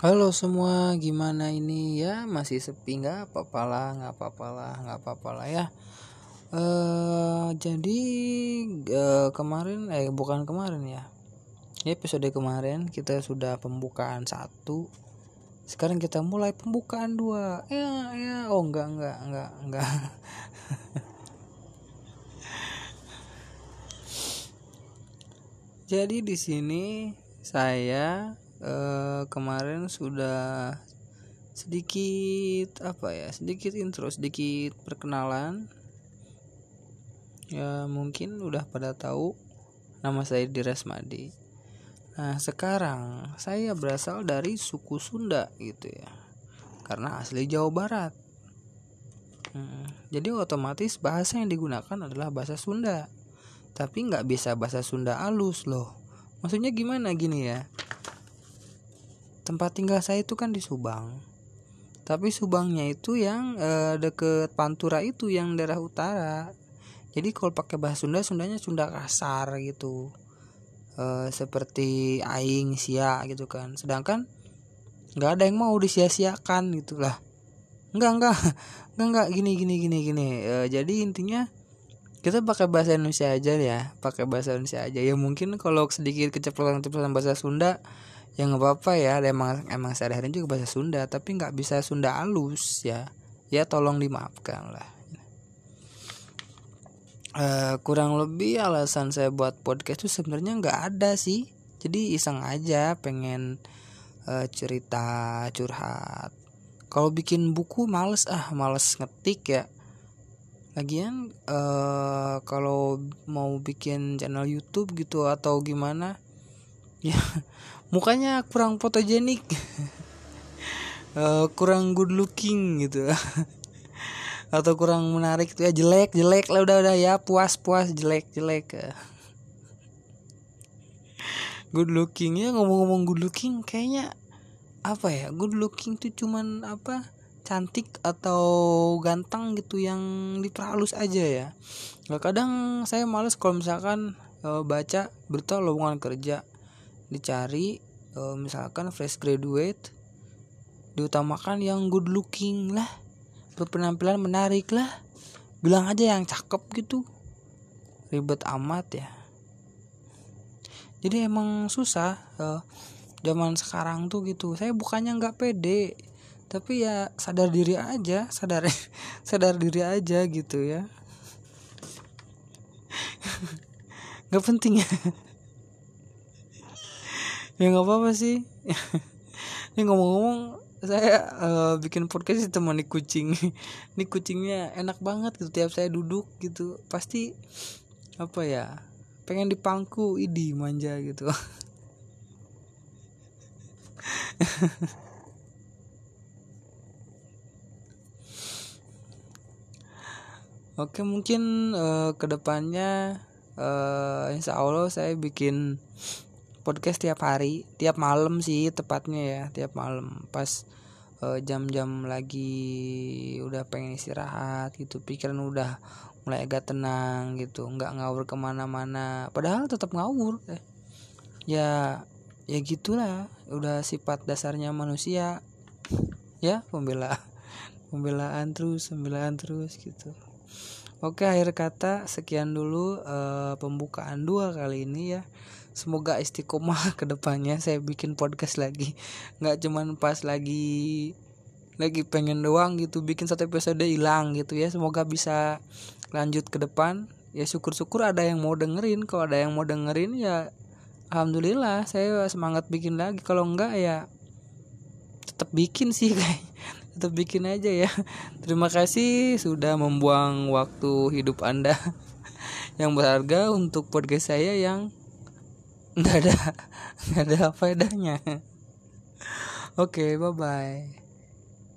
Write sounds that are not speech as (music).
Halo semua, gimana ini ya? Masih sepi nggak apa-apa lah, nggak apa-apa lah, nggak apa-apa lah ya. Eh jadi eh, kemarin, eh bukan kemarin ya. Ya episode kemarin kita sudah pembukaan satu. Sekarang kita mulai pembukaan dua. Ya, ya, oh enggak, enggak, enggak, enggak. (laughs) Jadi di sini saya eh, kemarin sudah sedikit apa ya sedikit intro sedikit perkenalan. Ya mungkin udah pada tahu nama saya Diresmadi nah sekarang saya berasal dari suku Sunda gitu ya karena asli Jawa Barat. Hmm, jadi otomatis bahasa yang digunakan adalah bahasa Sunda. Tapi nggak bisa bahasa Sunda alus loh. Maksudnya gimana? Gini ya tempat tinggal saya itu kan di Subang. Tapi Subangnya itu yang eh, deket Pantura itu yang daerah utara. Jadi kalau pakai bahasa Sunda Sundanya Sunda kasar gitu. Eh, seperti aing sia gitu kan. Sedangkan nggak ada yang mau disia-siakan gitulah nggak nggak. (laughs) Nggak nggak. Gini gini gini gini. Eh, jadi intinya kita pakai bahasa Indonesia aja ya. Pakai bahasa Indonesia aja. Ya mungkin kalau sedikit keceplosan-keceplosan bahasa Sunda ya nggak apa-apa ya emang emang sehari-hari juga bahasa Sunda tapi nggak bisa Sunda halus ya. Ya tolong dimaafkan lah. Eh, kurang lebih alasan saya buat podcast itu sebenarnya nggak ada sih. Jadi iseng aja pengen eh, cerita curhat. Kalau bikin buku males. Ah males ngetik ya. Lagian eh kalau mau bikin channel YouTube gitu atau gimana (laughs) ya mukanya kurang fotogenik. (laughs) Eh, kurang good looking gitu. (laughs) Atau kurang menarik tuh ya jelek jelek lah udah udah ya puas puas jelek jelek Eh. (laughs) good looking ya ngomong-ngomong good looking kayaknya apa ya good looking tuh cuman apa cantik atau ganteng gitu yang diperhalus aja ya. Nggak kadang saya males kalau misalkan eh, baca berita lowongan kerja. Dicari eh, misalkan fresh graduate diutamakan yang good looking lah berpenampilan menarik lah bilang aja yang cakep gitu. Ribet amat ya. Jadi emang susah eh, zaman sekarang tuh gitu. Saya bukannya nggak pede tapi ya sadar diri aja sadar (laughs) sadar diri aja gitu ya. (laughs) Nggak penting ya ya nggak apa-apa sih. (laughs) Ini ngomong-ngomong saya eh, bikin podcast ditemani kucing. (laughs) Ini kucingnya enak banget gitu tiap saya duduk gitu. Pasti apa ya pengen dipangku. Idi manja gitu. (laughs) Oke mungkin eh, ke depannya eh, Insya Allah saya bikin podcast tiap hari tiap malam sih tepatnya ya tiap malam. Pas eh, jam-jam lagi udah pengen istirahat gitu pikiran udah mulai agak tenang gitu nggak ngawur ke mana-mana. Padahal tetap ngawur eh. ya ya gitulah udah sifat dasarnya manusia. Ya pembela (laughs) pembelaan terus pembelaan terus gitu Oke akhir kata sekian dulu eh, pembukaan dua kali ini ya. Semoga istiqomah (laughs) ke depannya saya bikin podcast lagi. Nggak cuman pas lagi lagi pengen doang gitu bikin satu episode hilang gitu ya. Semoga bisa lanjut ke depan. Ya syukur-syukur ada yang mau dengerin. Kalau ada yang mau dengerin ya Alhamdulillah saya semangat bikin lagi. Kalau enggak ya tetap bikin sih (laughs) kayak tetap bikin aja ya. (laughs) Terima kasih sudah membuang waktu hidup anda (laughs) yang berharga untuk podcast saya yang nggak ada (laughs) nggak ada faedahnya oke bye bye